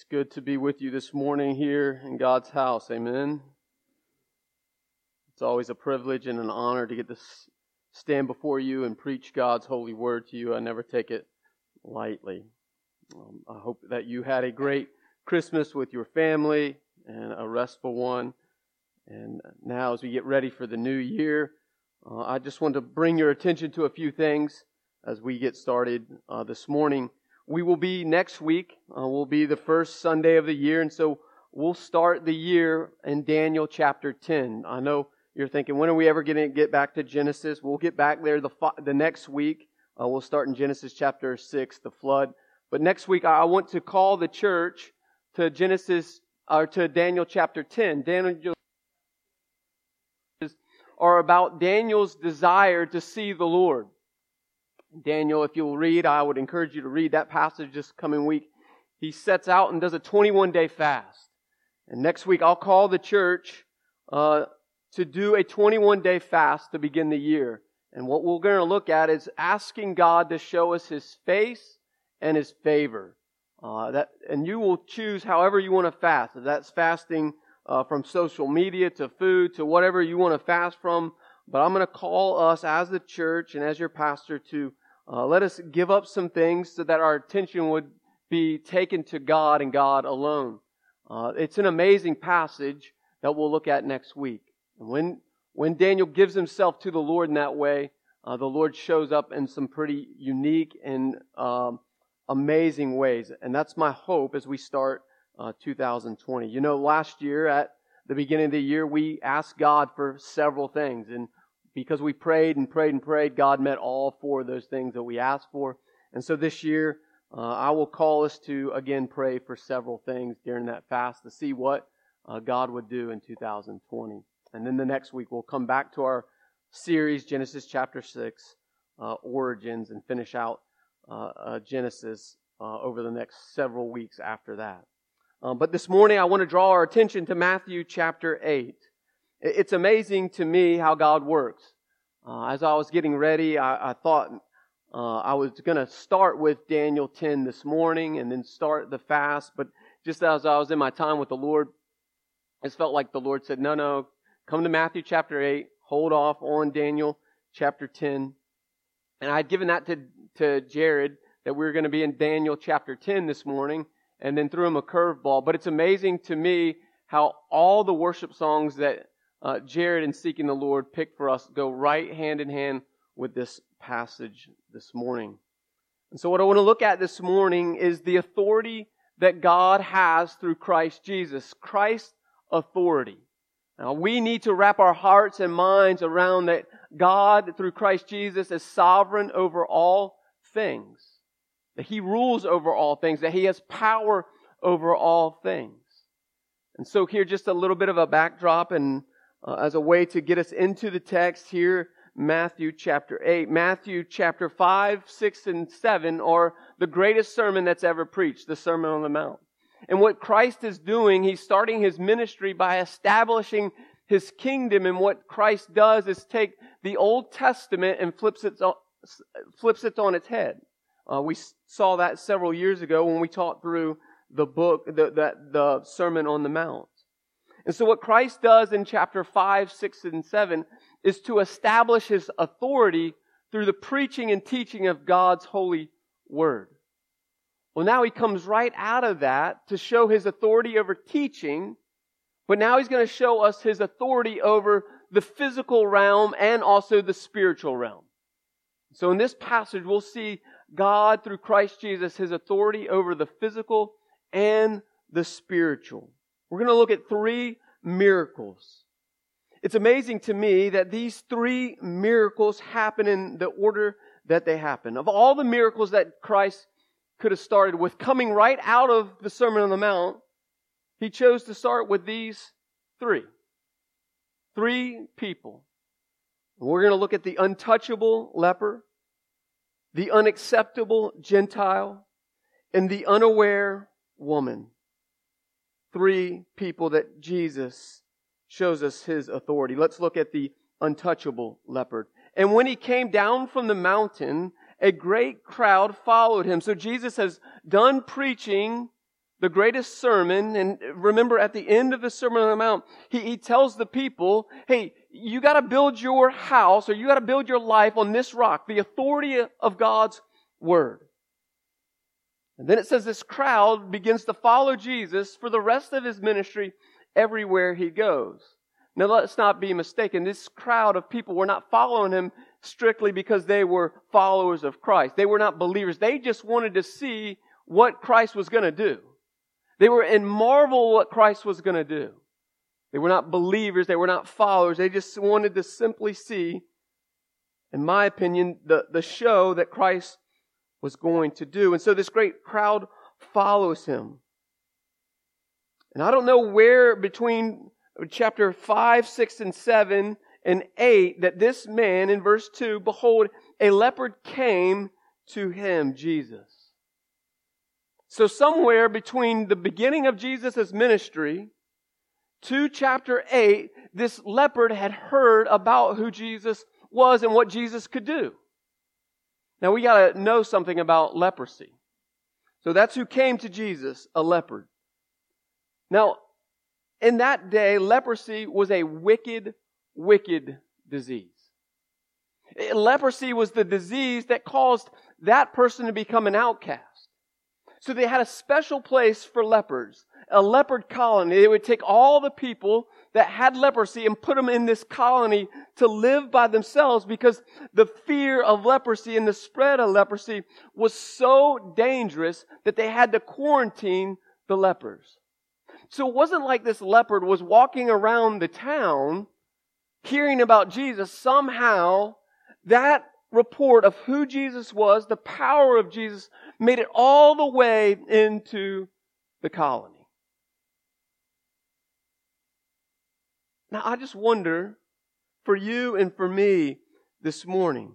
It's good to be with you this morning here in God's house. Amen. It's always a privilege and an honor to get to stand before you and preach God's holy word to you. I never take it lightly. Um, I hope that you had a great Christmas with your family and a restful one. And now, as we get ready for the new year, uh, I just want to bring your attention to a few things as we get started uh, this morning we will be next week, uh, will be the first Sunday of the year, and so we'll start the year in Daniel chapter 10. I know you're thinking, when are we ever going to get back to Genesis? We'll get back there the, the next week. Uh, we'll start in Genesis chapter 6, the flood. But next week, I want to call the church to Genesis, or to Daniel chapter 10. Daniel are about Daniel's desire to see the Lord. Daniel, if you'll read, I would encourage you to read that passage this coming week. He sets out and does a 21 day fast. And next week, I'll call the church uh, to do a 21 day fast to begin the year. And what we're going to look at is asking God to show us His face and His favor. Uh, that, and you will choose however you want to fast. If that's fasting uh, from social media to food to whatever you want to fast from. But I'm going to call us as the church and as your pastor to uh, let us give up some things so that our attention would be taken to God and God alone. Uh, it's an amazing passage that we'll look at next week. And when, when Daniel gives himself to the Lord in that way, uh, the Lord shows up in some pretty unique and um, amazing ways. And that's my hope as we start uh, 2020. You know, last year at the beginning of the year, we asked God for several things. And because we prayed and prayed and prayed, God met all four of those things that we asked for. And so this year, uh, I will call us to again pray for several things during that fast to see what uh, God would do in 2020. And then the next week, we'll come back to our series, Genesis chapter 6, uh, Origins, and finish out uh, uh, Genesis uh, over the next several weeks after that. Um, but this morning, I want to draw our attention to Matthew chapter 8. It's amazing to me how God works. Uh, as I was getting ready, I, I thought uh, I was going to start with Daniel 10 this morning and then start the fast. But just as I was in my time with the Lord, it felt like the Lord said, no, no, come to Matthew chapter 8, hold off on Daniel chapter 10. And I had given that to, to Jared that we were going to be in Daniel chapter 10 this morning and then threw him a curveball. But it's amazing to me how all the worship songs that uh, Jared and Seeking the Lord picked for us go right hand in hand with this passage this morning. And so, what I want to look at this morning is the authority that God has through Christ Jesus. Christ's authority. Now, we need to wrap our hearts and minds around that God, through Christ Jesus, is sovereign over all things. That He rules over all things. That He has power over all things. And so, here, just a little bit of a backdrop and uh, as a way to get us into the text here, Matthew chapter 8. Matthew chapter 5, 6, and 7 are the greatest sermon that's ever preached, the Sermon on the Mount. And what Christ is doing, he's starting his ministry by establishing his kingdom. And what Christ does is take the Old Testament and flips it on, flips it on its head. Uh, we saw that several years ago when we taught through the book, the, the, the Sermon on the Mount. And so what Christ does in chapter 5, 6, and 7 is to establish his authority through the preaching and teaching of God's holy word. Well, now he comes right out of that to show his authority over teaching, but now he's going to show us his authority over the physical realm and also the spiritual realm. So in this passage, we'll see God through Christ Jesus, his authority over the physical and the spiritual. We're going to look at three miracles. It's amazing to me that these three miracles happen in the order that they happen. Of all the miracles that Christ could have started with coming right out of the Sermon on the Mount, he chose to start with these three. Three people. We're going to look at the untouchable leper, the unacceptable Gentile, and the unaware woman three people that Jesus shows us his authority. Let's look at the untouchable leopard. And when he came down from the mountain, a great crowd followed him. So Jesus has done preaching the greatest sermon, and remember at the end of the Sermon on the Mount, he, he tells the people, hey, you gotta build your house or you gotta build your life on this rock, the authority of God's Word. And then it says this crowd begins to follow Jesus for the rest of his ministry everywhere he goes. Now let's not be mistaken. This crowd of people were not following him strictly because they were followers of Christ. They were not believers. They just wanted to see what Christ was going to do. They were in marvel what Christ was going to do. They were not believers. They were not followers. They just wanted to simply see, in my opinion, the, the show that Christ was going to do. And so this great crowd follows him. And I don't know where between chapter 5, 6, and 7 and 8 that this man in verse 2, behold, a leopard came to him, Jesus. So somewhere between the beginning of Jesus' ministry to chapter 8, this leopard had heard about who Jesus was and what Jesus could do. Now we gotta know something about leprosy. So that's who came to Jesus, a leopard. Now, in that day, leprosy was a wicked, wicked disease. Eh, leprosy was the disease that caused that person to become an outcast. So they had a special place for lepers, a leopard colony. They would take all the people that had leprosy and put them in this colony to live by themselves because the fear of leprosy and the spread of leprosy was so dangerous that they had to quarantine the lepers. So it wasn't like this leopard was walking around the town hearing about Jesus. Somehow that report of who Jesus was, the power of Jesus, made it all the way into the colony. Now I just wonder for you and for me this morning.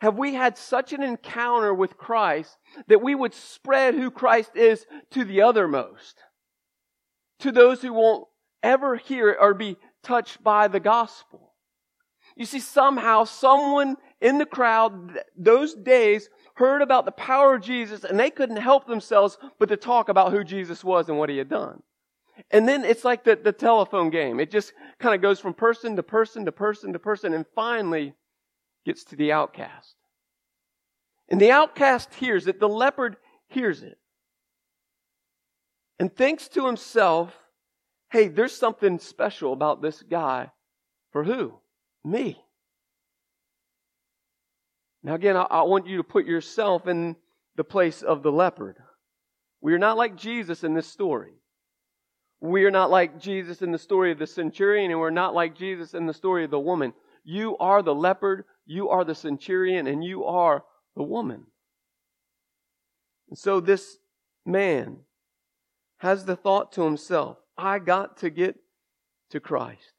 Have we had such an encounter with Christ that we would spread who Christ is to the othermost? to those who won't ever hear or be touched by the gospel. You see, somehow someone in the crowd those days heard about the power of Jesus and they couldn't help themselves but to talk about who Jesus was and what he had done. And then it's like the, the telephone game. It just kind of goes from person to person to person to person and finally gets to the outcast. And the outcast hears it. The leopard hears it and thinks to himself, hey, there's something special about this guy. For who? Me. Now, again, I, I, want you to put yourself in the place of the leopard. We are not like Jesus in this story. We are not like Jesus in the story of the centurion, and we're not like Jesus in the story of the woman. You are the leopard, you are the centurion, and you are the woman. And so this man has the thought to himself, I got to get to Christ.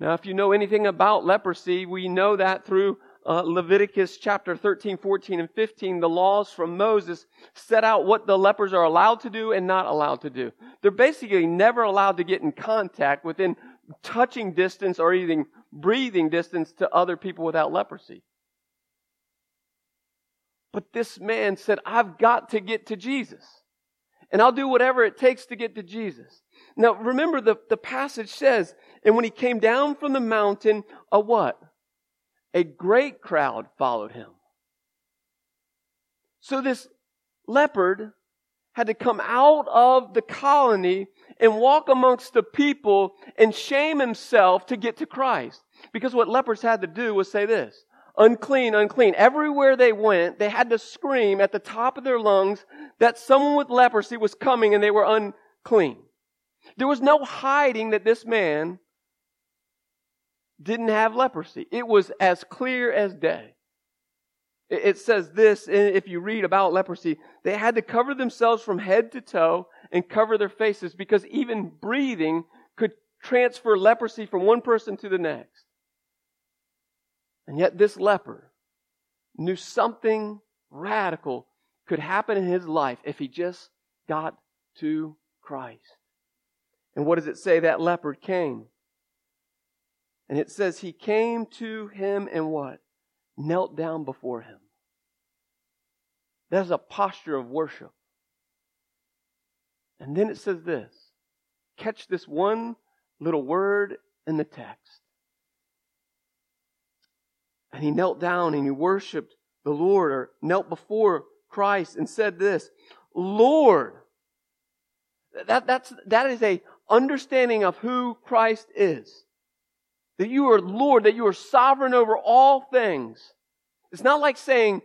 Now, if you know anything about leprosy, we know that through uh, Leviticus chapter 13, 14, and 15, the laws from Moses set out what the lepers are allowed to do and not allowed to do. They're basically never allowed to get in contact within touching distance or even breathing distance to other people without leprosy. But this man said, I've got to get to Jesus and I'll do whatever it takes to get to Jesus. Now remember the, the passage says, and when he came down from the mountain, a what? A great crowd followed him. So this leopard had to come out of the colony and walk amongst the people and shame himself to get to Christ. Because what lepers had to do was say this, unclean, unclean. Everywhere they went, they had to scream at the top of their lungs that someone with leprosy was coming and they were unclean. There was no hiding that this man didn't have leprosy. It was as clear as day. It says this, if you read about leprosy, they had to cover themselves from head to toe and cover their faces because even breathing could transfer leprosy from one person to the next. And yet this leper knew something radical could happen in his life if he just got to Christ. And what does it say? That leper came. And it says he came to him and what? Knelt down before him. That's a posture of worship. And then it says this catch this one little word in the text. And he knelt down and he worshiped the Lord or knelt before Christ and said this, Lord. That, that's, that is a understanding of who Christ is. That you are Lord, that you are sovereign over all things. It's not like saying,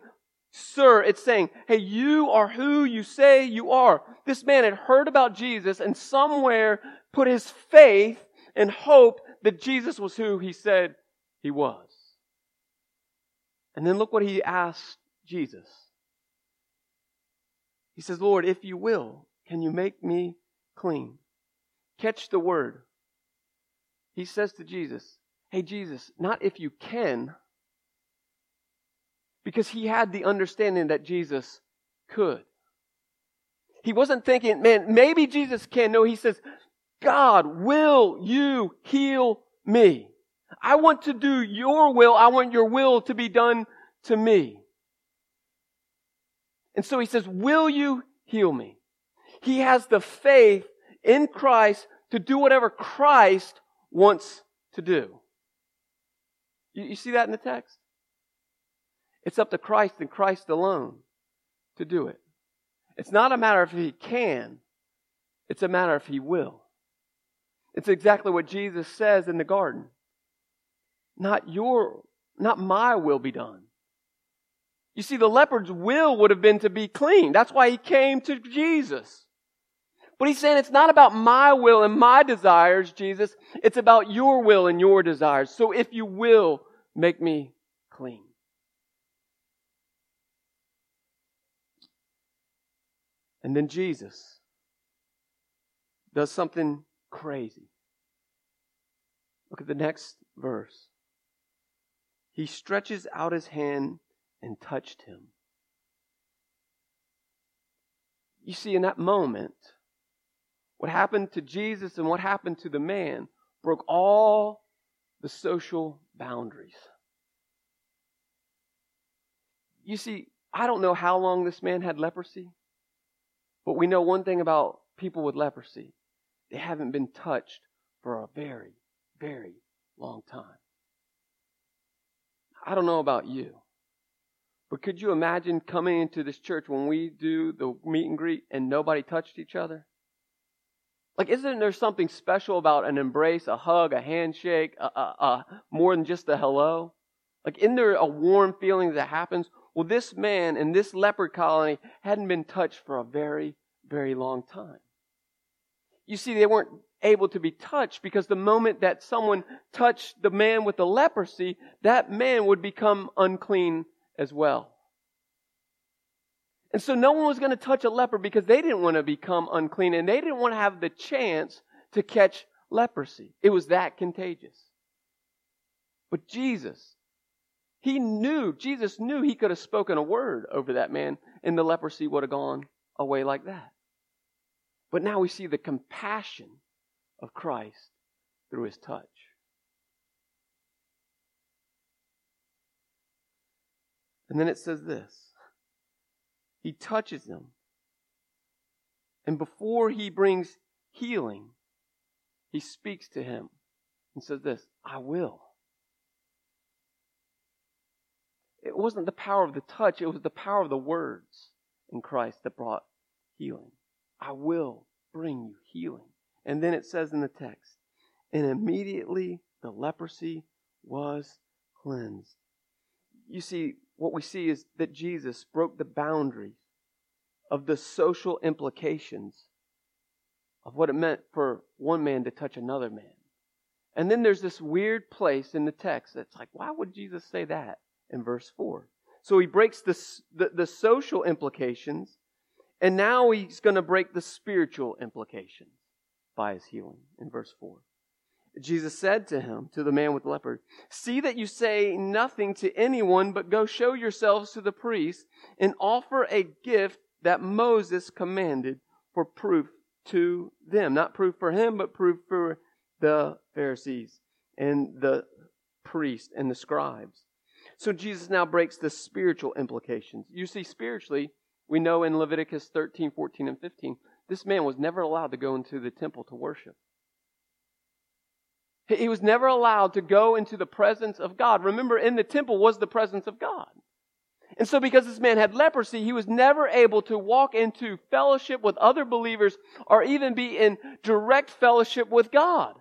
Sir, it's saying, hey, you are who you say you are. This man had heard about Jesus and somewhere put his faith and hope that Jesus was who he said he was. And then look what he asked Jesus. He says, Lord, if you will, can you make me clean? Catch the word. He says to Jesus, Hey, Jesus, not if you can, because he had the understanding that Jesus could. He wasn't thinking, man, maybe Jesus can. No, he says, God, will you heal me? I want to do your will. I want your will to be done to me. And so he says, will you heal me? He has the faith in Christ to do whatever Christ wants to do. You, you see that in the text? It's up to Christ and Christ alone to do it. It's not a matter if he can, it's a matter if he will. It's exactly what Jesus says in the garden. Not your, not my will be done. You see, the leopard's will would have been to be clean. That's why he came to Jesus. But he's saying it's not about my will and my desires, Jesus. It's about your will and your desires. So if you will, make me clean. And then Jesus does something crazy. Look at the next verse. He stretches out his hand and touched him. You see, in that moment, what happened to Jesus and what happened to the man broke all the social boundaries. You see, I don't know how long this man had leprosy. But we know one thing about people with leprosy they haven't been touched for a very, very long time. I don't know about you, but could you imagine coming into this church when we do the meet and greet and nobody touched each other? Like, isn't there something special about an embrace, a hug, a handshake, a, a, a, more than just a hello? Like, isn't there a warm feeling that happens well, this man in this leopard colony hadn't been touched for a very, very long time. You see, they weren't able to be touched because the moment that someone touched the man with the leprosy, that man would become unclean as well. And so no one was going to touch a leper because they didn't want to become unclean and they didn't want to have the chance to catch leprosy. It was that contagious. But Jesus, he knew, Jesus knew he could have spoken a word over that man and the leprosy would have gone away like that. But now we see the compassion of Christ through his touch. And then it says this He touches him. And before he brings healing, he speaks to him and says this I will. It wasn't the power of the touch, it was the power of the words in Christ that brought healing. I will bring you healing. And then it says in the text, and immediately the leprosy was cleansed. You see, what we see is that Jesus broke the boundaries of the social implications of what it meant for one man to touch another man. And then there's this weird place in the text that's like, why would Jesus say that? in verse 4. So he breaks the, the, the social implications, and now he's going to break the spiritual implications by his healing in verse 4. Jesus said to him, to the man with the leopard, See that you say nothing to anyone, but go show yourselves to the priest and offer a gift that Moses commanded for proof to them. Not proof for him, but proof for the Pharisees and the priests and the scribes. So Jesus now breaks the spiritual implications. You see, spiritually, We know in Leviticus 13, 14, and 15, this man was never allowed to go into the temple to worship. He was never allowed to go into the presence of God. Remember, in the temple was the presence of God. And so, because this man had leprosy, he was never able to walk into fellowship with other believers or even be in direct fellowship with God.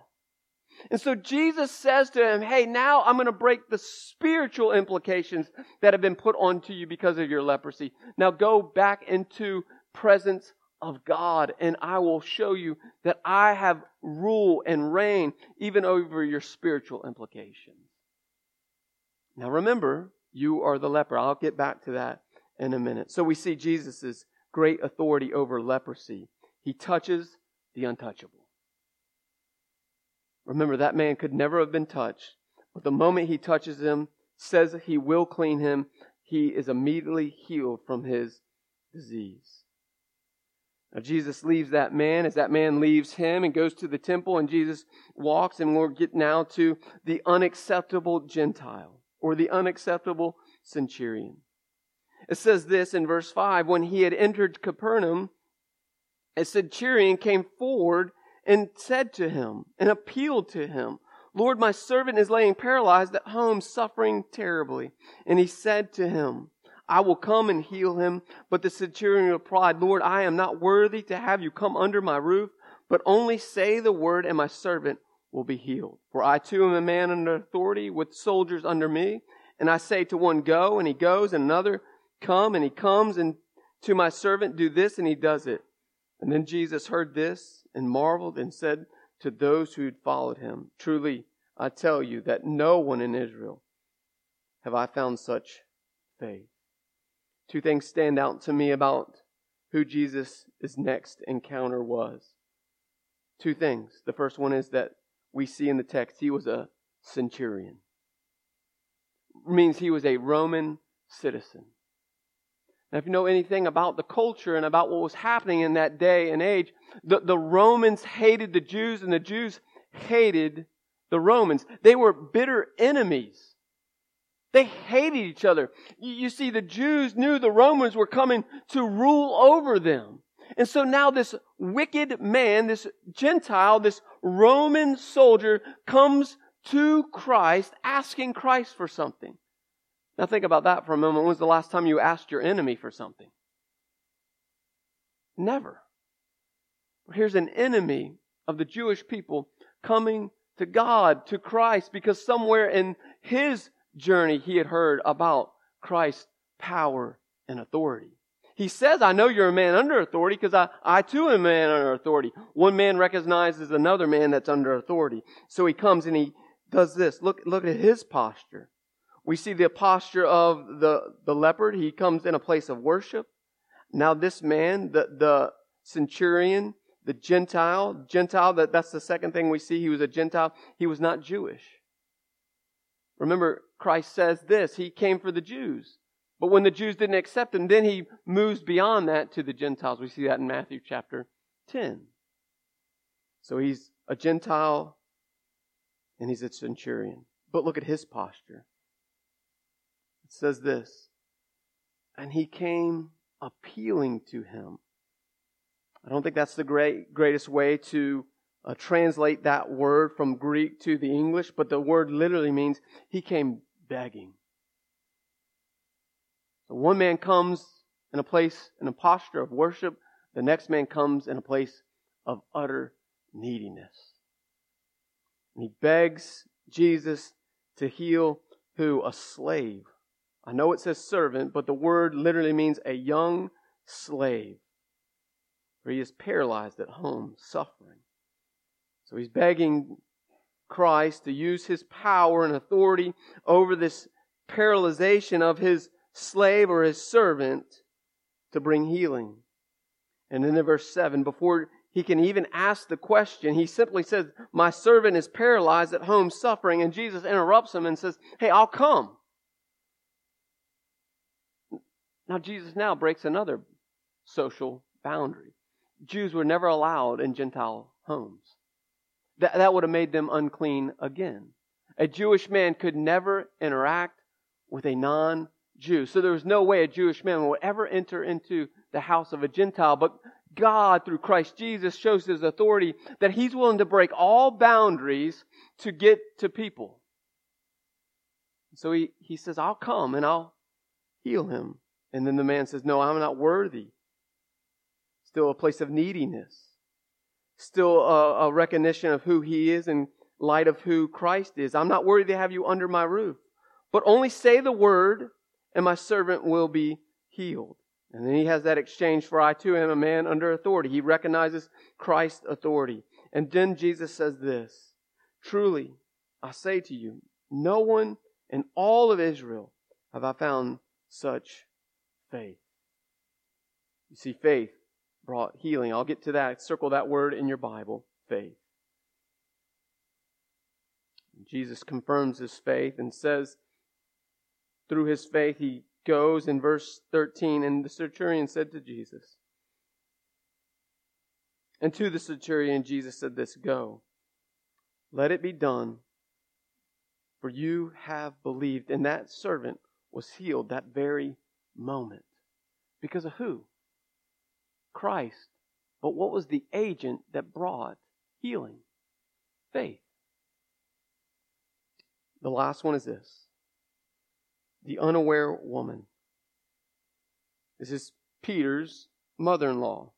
And so Jesus says to him, Hey, now I'm going to break the spiritual implications that have been put onto you because of your leprosy. Now go back into presence of God and I will show you that I have rule and reign even over your spiritual implications. Now remember, you are the leper. I'll get back to that in a minute. So we see Jesus' great authority over leprosy. He touches the untouchable. Remember, that man could never have been touched. But the moment he touches him, says he will clean him, he is immediately healed from his disease. Now, Jesus leaves that man as that man leaves him and goes to the temple, and Jesus walks, and we'll get now to the unacceptable Gentile or the unacceptable centurion. It says this in verse 5 When he had entered Capernaum, a centurion came forward and said to him and appealed to him, Lord, my servant is laying paralyzed at home, suffering terribly. And he said to him, I will come and heal him. But the centurion replied, Lord, I am not worthy to have you come under my roof, but only say the word, and my servant will be healed. For I too am a man under authority with soldiers under me. And I say to one, Go, and he goes, and another, Come, and he comes, and to my servant, Do this, and he does it. And then Jesus heard this and marveled and said to those who had followed him, Truly, I tell you that no one in Israel have I found such faith. Two things stand out to me about who Jesus' next encounter was. Two things. The first one is that we see in the text he was a centurion. It means he was a Roman citizen. Now, if you know anything about the culture and about what was happening in that day and age, the, the Romans hated the Jews and the Jews hated the Romans. They were bitter enemies. They hated each other. You see, the Jews knew the Romans were coming to rule over them. And so now this wicked man, this Gentile, this Roman soldier comes to Christ asking Christ for something. Now think about that for a moment. When was the last time you asked your enemy for something? Never. Here's an enemy of the Jewish people coming to God, to Christ, because somewhere in his journey he had heard about Christ's power and authority. He says, I know you're a man under authority because I, I too am a man under authority. One man recognizes another man that's under authority. So he comes and he does this. Look, look at his posture. We see the posture of the, the leopard. He comes in a place of worship. Now this man, the, the centurion, the Gentile, Gentile, that, that's the second thing we see. He was a Gentile. He was not Jewish. Remember, Christ says this. He came for the Jews. But when the Jews didn't accept him, then he moves beyond that to the Gentiles. We see that in Matthew chapter 10. So he's a Gentile and he's a centurion. But look at his posture It says this And he came appealing to him. I don't think that's the great, greatest way to uh, translate that word from Greek to the English, but the word literally means he came begging. So one man comes in a place, in a posture of worship, the next man comes in a place of utter neediness. And he begs Jesus to heal who? A slave. I know it says servant, but the word literally means a young slave. For he is paralyzed at home, suffering. So he's begging Christ to use his power and authority over this paralyzation of his slave or his servant to bring healing. And then in verse 7, before he can even ask the question, he simply says, My servant is paralyzed at home, suffering. And Jesus interrupts him and says, Hey, I'll come. Now, Jesus now breaks another social boundary. Jews were never allowed in Gentile homes. That, that would have made them unclean again. A Jewish man could never interact with a non Jew. So there was no way a Jewish man would ever enter into the house of a Gentile. But God, through Christ Jesus, shows his authority that he's willing to break all boundaries to get to people. So he, he says, I'll come and I'll heal him. And then the man says, No, I'm not worthy. Still a place of neediness. Still a, a recognition of who he is in light of who Christ is. I'm not worthy to have you under my roof. But only say the word, and my servant will be healed. And then he has that exchange for I too am a man under authority. He recognizes Christ's authority. And then Jesus says this Truly, I say to you, no one in all of Israel have I found such faith. You see, faith brought healing. I'll get to that. Circle that word in your Bible faith. Jesus confirms his faith and says, through his faith, he goes in verse 13, and the centurion said to Jesus, and to the centurion, Jesus said this Go, let it be done, for you have believed. And that servant was healed that very moment. Because of who? Christ. But what was the agent that brought healing? Faith. The last one is this the unaware woman. This is Peter's mother in law.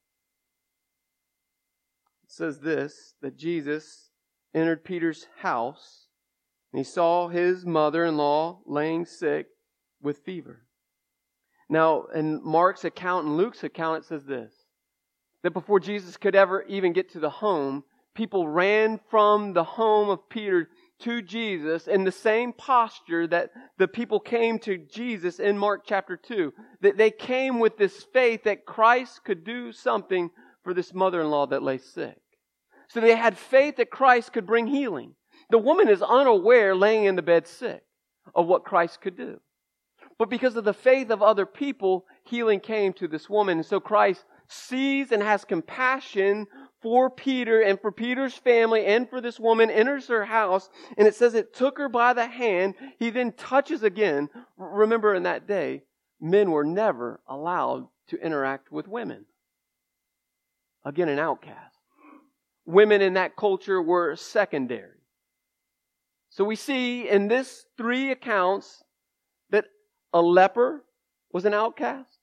It says this that Jesus entered Peter's house and he saw his mother in law laying sick with fever. Now, in Mark's account and Luke's account, it says this that before Jesus could ever even get to the home, people ran from the home of Peter to Jesus in the same posture that the people came to Jesus in Mark chapter 2. That they came with this faith that Christ could do something for this mother-in-law that lay sick. So they had faith that Christ could bring healing. The woman is unaware laying in the bed sick of what Christ could do. But because of the faith of other people, healing came to this woman. And so Christ sees and has compassion for Peter and for Peter's family and for this woman, enters her house, and it says it took her by the hand. He then touches again. Remember in that day, men were never allowed to interact with women. Again, an outcast. Women in that culture were secondary. So we see in this three accounts that a leper was an outcast.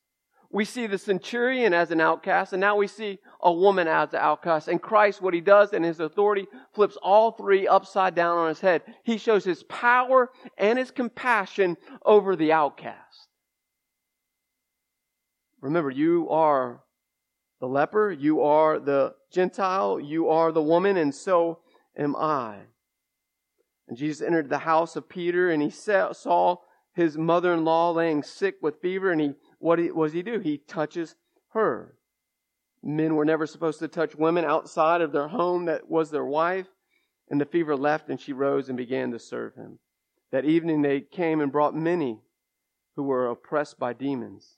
We see the centurion as an outcast, and now we see a woman as an outcast. And Christ, what he does in his authority, flips all three upside down on his head. He shows his power and his compassion over the outcast. Remember, you are the leper, you are the Gentile, you are the woman, and so am I. And Jesus entered the house of Peter, and he saw his mother in law laying sick with fever, and he what does he do? He touches her. Men were never supposed to touch women outside of their home that was their wife. And the fever left, and she rose and began to serve him. That evening they came and brought many who were oppressed by demons.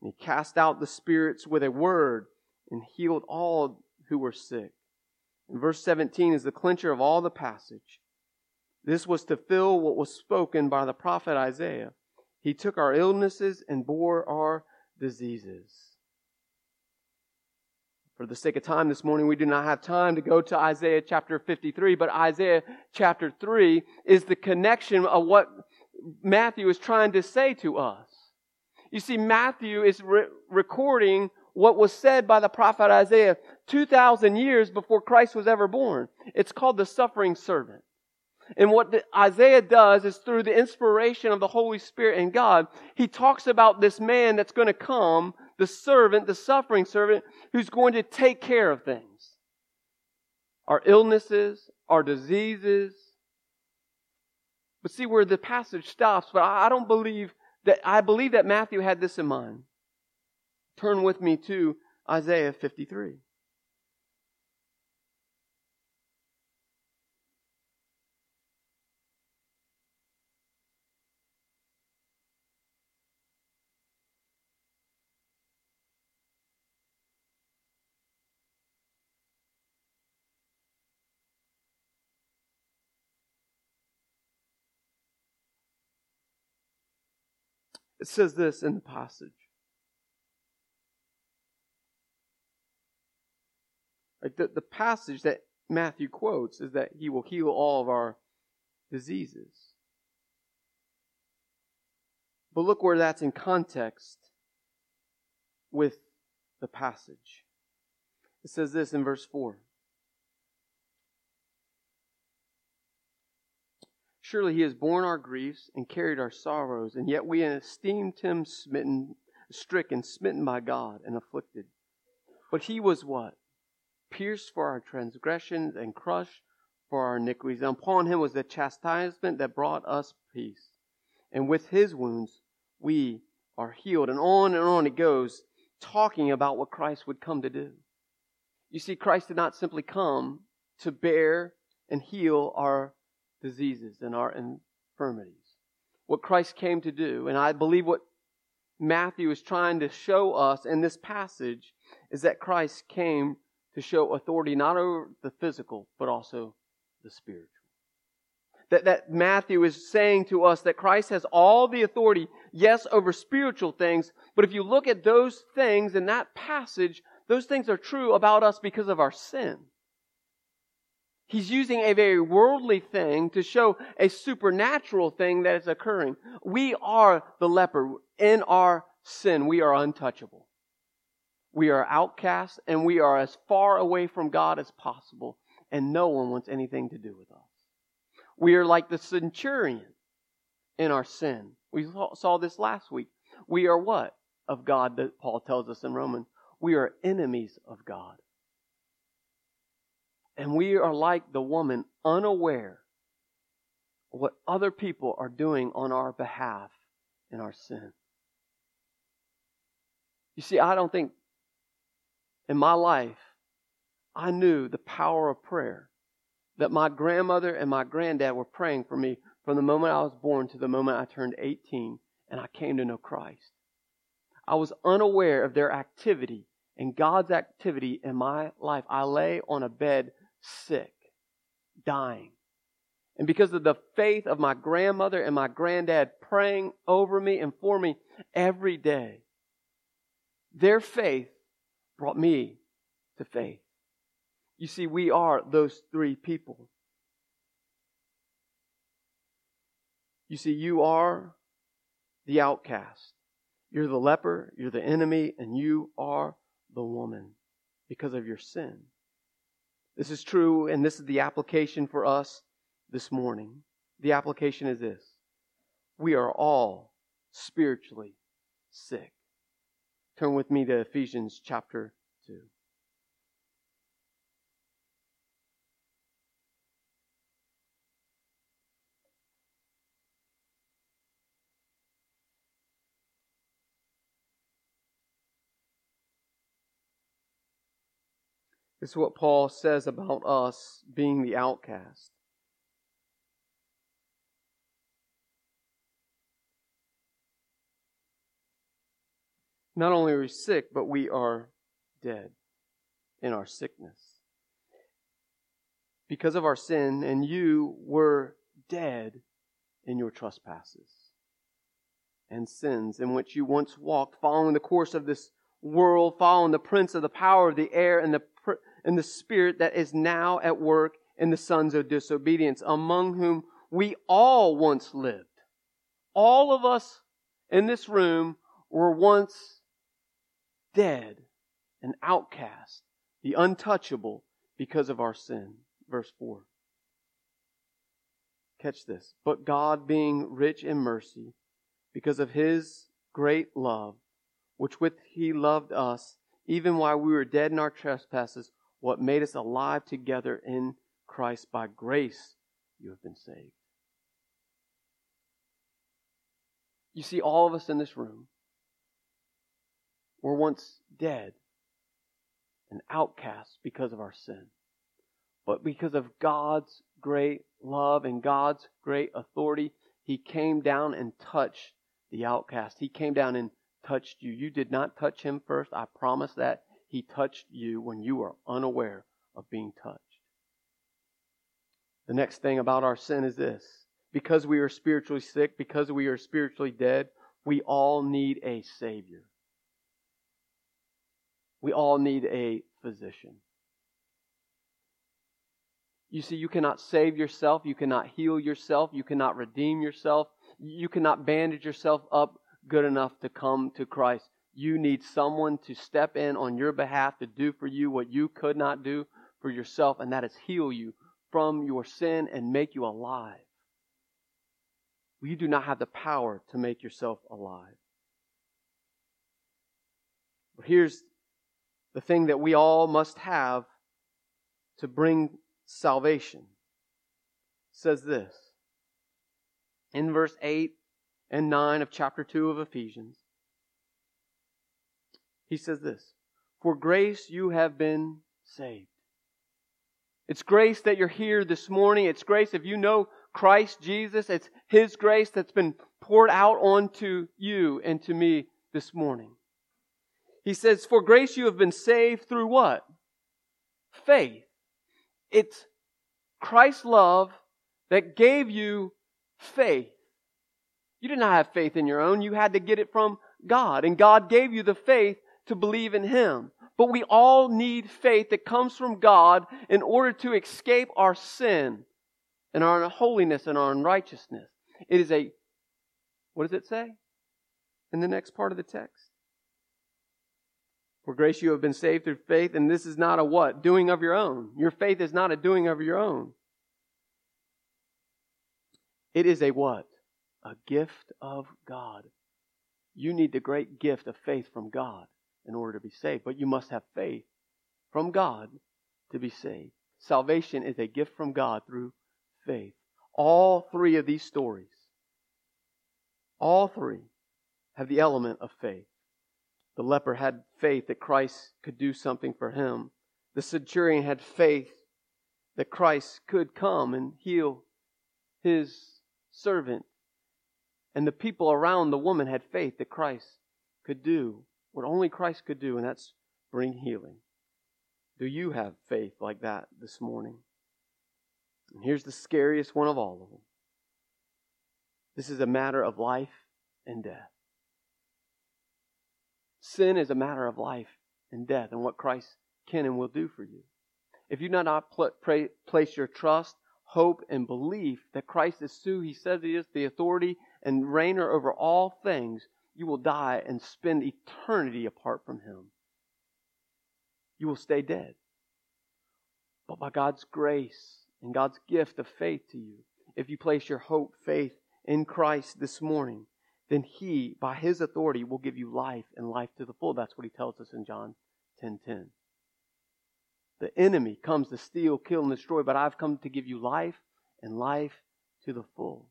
And he cast out the spirits with a word and healed all who were sick. And verse 17 is the clincher of all the passage. This was to fill what was spoken by the prophet Isaiah. He took our illnesses and bore our diseases. For the sake of time this morning, we do not have time to go to Isaiah chapter 53, but Isaiah chapter 3 is the connection of what Matthew is trying to say to us. You see, Matthew is re- recording what was said by the prophet Isaiah 2,000 years before Christ was ever born. It's called the suffering servant. And what Isaiah does is through the inspiration of the Holy Spirit and God, he talks about this man that's going to come, the servant, the suffering servant, who's going to take care of things. Our illnesses, our diseases. But see where the passage stops, but I don't believe that, I believe that Matthew had this in mind. Turn with me to Isaiah 53. It says this in the passage. Like the, the passage that Matthew quotes is that he will heal all of our diseases. But look where that's in context with the passage. It says this in verse 4. Surely he has borne our griefs and carried our sorrows, and yet we esteemed him smitten, stricken, smitten by God, and afflicted. But he was what? Pierced for our transgressions and crushed for our iniquities. And upon him was the chastisement that brought us peace. And with his wounds we are healed. And on and on it goes, talking about what Christ would come to do. You see, Christ did not simply come to bear and heal our diseases and our infirmities. What Christ came to do, and I believe what Matthew is trying to show us in this passage, is that Christ came to show authority not over the physical, but also the spiritual. That, that Matthew is saying to us that Christ has all the authority, yes, over spiritual things, but if you look at those things in that passage, those things are true about us because of our sin. He's using a very worldly thing to show a supernatural thing that is occurring. We are the leper. In our sin, we are untouchable. We are outcasts and we are as far away from God as possible, and no one wants anything to do with us. We are like the centurion in our sin. We saw this last week. We are what? Of God, that Paul tells us in Romans. We are enemies of God. And we are like the woman unaware what other people are doing on our behalf in our sin. You see, I don't think in my life I knew the power of prayer. That my grandmother and my granddad were praying for me from the moment I was born to the moment I turned 18 and I came to know Christ. I was unaware of their activity and God's activity in my life. I lay on a bed sick, dying. And because of the faith of my grandmother and my granddad praying over me and for me every day, their faith brought me to faith. You see, we are those three people. You see, you are the outcast. You're the leper, you're the enemy, and you are the woman because of your sin. This is true, and this is the application for us this morning. The application is this we are all spiritually sick. Turn with me to Ephesians chapter 2. This is what Paul says about us being the outcast. Not only are we sick, but we are dead in our sickness. Because of our sin, and you were dead in your trespasses and sins in which you once walked, following the course of this world, following the prince of the power of the air and the and the spirit that is now at work in the sons of disobedience, among whom we all once lived. All of us in this room were once dead and outcast, the untouchable, because of our sin. Verse 4. Catch this. But God, being rich in mercy, because of his great love, which with he loved us, even while we were dead in our trespasses, what made us alive together in Christ by grace, you have been saved. You see, all of us in this room were once dead and outcasts because of our sin. But because of God's great love and God's great authority, He came down and touched the outcast. He came down and touched you. You did not touch Him first. I promise that. He touched you when you were unaware of being touched. The next thing about our sin is this because we are spiritually sick, because we are spiritually dead, We all need a Savior. We all need a physician. You see, you cannot save yourself. You cannot heal yourself. You cannot redeem yourself. You cannot bandage yourself up good enough to come to Christ. You need someone to step in on your behalf to do for you what you could not do for yourself, and that is heal you from your sin and make you alive. You do not have the power to make yourself alive. But here's the thing that we all must have to bring salvation. It says this in verse 8 and 9 of chapter 2 of Ephesians. He says this For grace you have been saved. It's grace that you're here this morning. It's grace if you know Christ Jesus. It's His grace that's been poured out onto you and to me this morning. He says, For grace you have been saved through what? Faith. It's Christ's love that gave you faith. You did not have faith in your own. You had to get it from God. And God gave you the faith to believe in Him. But we all need faith that comes from God in order to escape our sin and our unholiness and our unrighteousness. It is a, what does it say in the next part of the text? For grace you have been saved through faith, and this is not a what? Doing of your own. Your faith is not a doing of your own. It is a what? A gift of God. You need the great gift of faith from God in order to be saved. But you must have faith from God to be saved. Salvation is a gift from God through faith. All three of these stories, all three, have the element of faith. The leper had faith that Christ could do something for him. The centurion had faith that Christ could come and heal his servant. And the people around the woman had faith that Christ could do what only Christ could do, and that's bring healing. Do you have faith like that this morning? And here's the scariest one of all of them this is a matter of life and death. Sin is a matter of life and death, and what Christ can and will do for you. If you do not place your trust, hope, and belief that Christ is who he says he is, the authority and reigner over all things, you will die and spend eternity apart from Him. You will stay dead. But by God's grace and God's gift of faith to you, if you place your hope, faith in Christ this morning, then He, by His authority, will give you life and life to the full. That's what He tells us in John 10 10. The enemy comes to steal, kill, and destroy, but I've come to give you life and life to the full.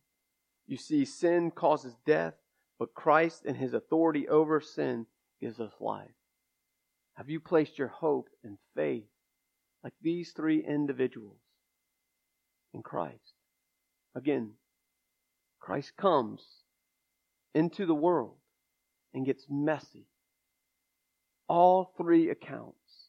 You see, sin causes death, but Christ and his authority over sin gives us life. Have you placed your hope and faith, like these three individuals, in Christ? Again, Christ comes into the world and gets messy. All three accounts.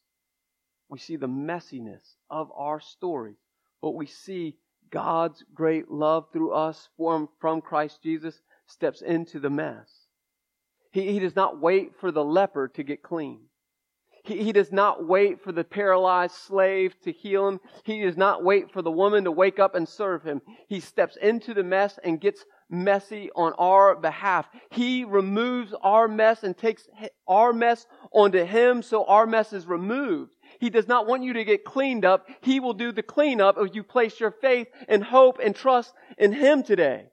We see the messiness of our stories, but we see God's great love through us from, from Christ Jesus steps into the mess. He, he does not wait for the leper to get clean. He, he does not wait for the paralyzed slave to heal him. He does not wait for the woman to wake up and serve him. He steps into the mess and gets messy on our behalf. He removes our mess and takes our mess onto him so our mess is removed. He does not want you to get cleaned up. He will do the cleanup if you place your faith and hope and trust in him today.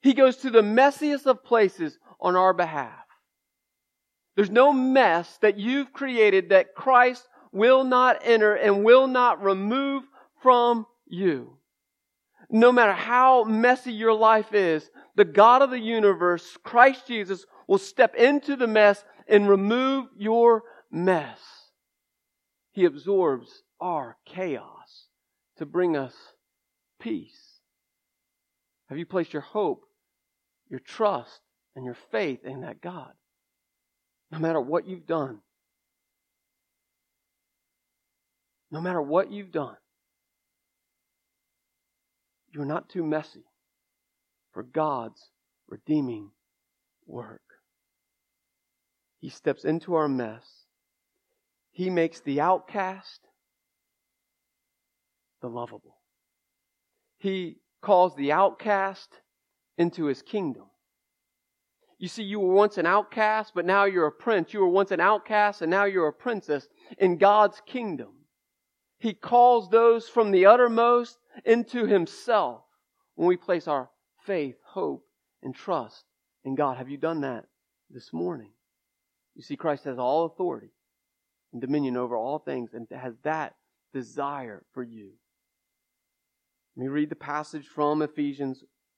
He goes to the messiest of places on our behalf. There's no mess that you've created that Christ will not enter and will not remove from you. No matter how messy your life is, the God of the universe, Christ Jesus, will step into the mess and remove your mess. He absorbs our chaos to bring us peace. Have you placed your hope your trust and your faith in that God. No matter what you've done, no matter what you've done, you're not too messy for God's redeeming work. He steps into our mess. He makes the outcast the lovable. He calls the outcast into his kingdom. You see, you were once an outcast, but now you're a prince. You were once an outcast, and now you're a princess in God's kingdom. He calls those from the uttermost into himself when we place our faith, hope, and trust in God. Have you done that this morning? You see, Christ has all authority and dominion over all things and has that desire for you. Let me read the passage from Ephesians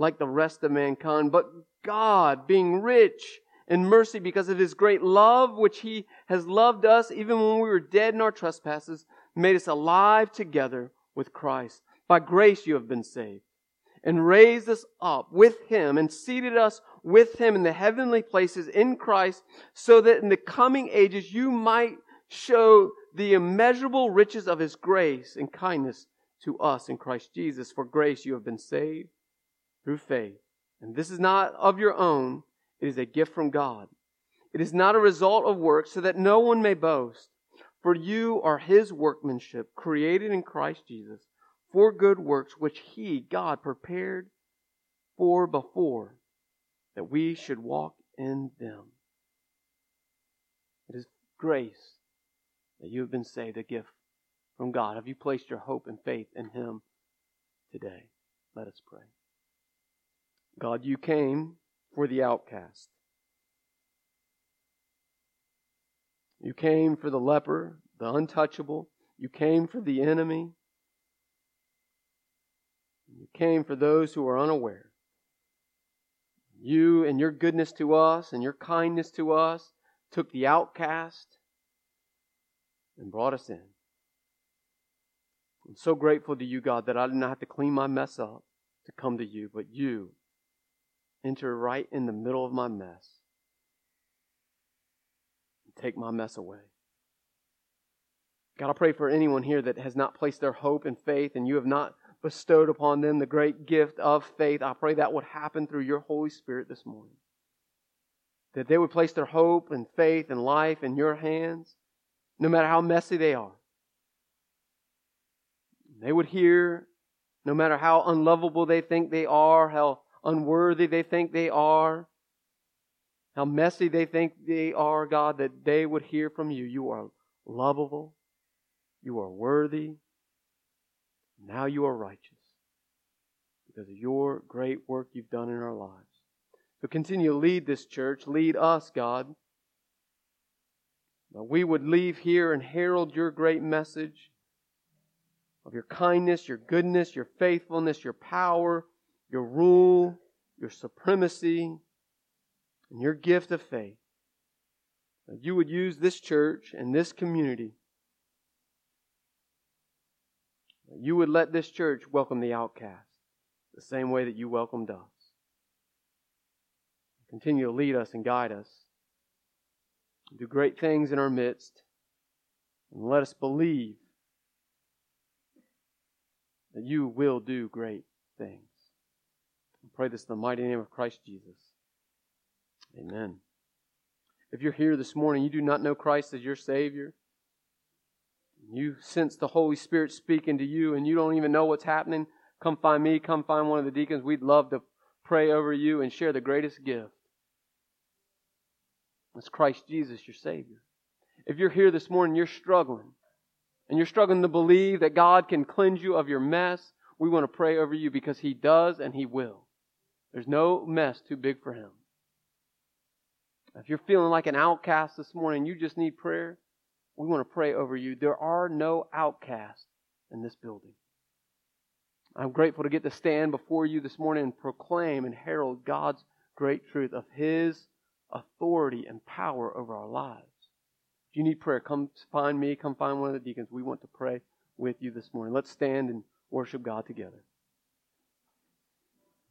like the rest of mankind. But God, being rich in mercy because of his great love, which he has loved us even when we were dead in our trespasses, made us alive together with Christ. By grace you have been saved, and raised us up with him, and seated us with him in the heavenly places in Christ, so that in the coming ages you might show the immeasurable riches of his grace and kindness to us in Christ Jesus. For grace you have been saved through faith. And this is not of your own, it is a gift from God. It is not a result of works, so that no one may boast. For you are his workmanship, created in Christ Jesus, for good works which he, God, prepared for before, that we should walk in them. It is grace that you have been saved, a gift from God. Have you placed your hope and faith in him today? Let us pray. God, you came for the outcast. You came for the leper, the untouchable. You came for the enemy. You came for those who are unaware. You, and your goodness to us and your kindness to us, took the outcast and brought us in. I'm so grateful to you, God, that I didn't have to clean my mess up to come to you, but you enter right in the middle of my mess and take my mess away. God, I pray for anyone here that has not placed their hope and faith and you have not bestowed upon them the great gift of faith. I pray that would happen through your Holy Spirit this morning. That they would place their hope and faith and life in your hands, no matter how messy they are. They would hear, no matter how unlovable they think they are, how unworthy they think they are, how messy they think they are, God, that they would hear from you. You are lovable. You are worthy. Now you are righteous because of your great work you've done in our lives. So continue to lead this church. Lead us, God. That we would leave here and herald your great message of your kindness, your goodness, your faithfulness, your power, your rule, your supremacy, and your gift of faith. That you would use this church and this community. That you would let this church welcome the outcast the same way that you welcomed us. Continue to lead us and guide us. Do great things in our midst. And let us believe that you will do great things. I pray this in the mighty name of Christ Jesus. Amen. If you're here this morning, you do not know Christ as your Savior, you sense the Holy Spirit speaking to you, and you don't even know what's happening, come find me, come find one of the deacons. We'd love to pray over you and share the greatest gift. It's Christ Jesus, your Savior. If you're here this morning, you're struggling, and you're struggling to believe that God can cleanse you of your mess, we want to pray over you because He does and He will. There's no mess too big for Him. If you're feeling like an outcast this morning, you just need prayer, we want to pray over you. There are no outcasts in this building. I'm grateful to get to stand before you this morning and proclaim and herald God's great truth of His authority and power over our lives. If you need prayer, come find me, come find one of the deacons. We want to pray with you this morning. Let's stand and worship God together.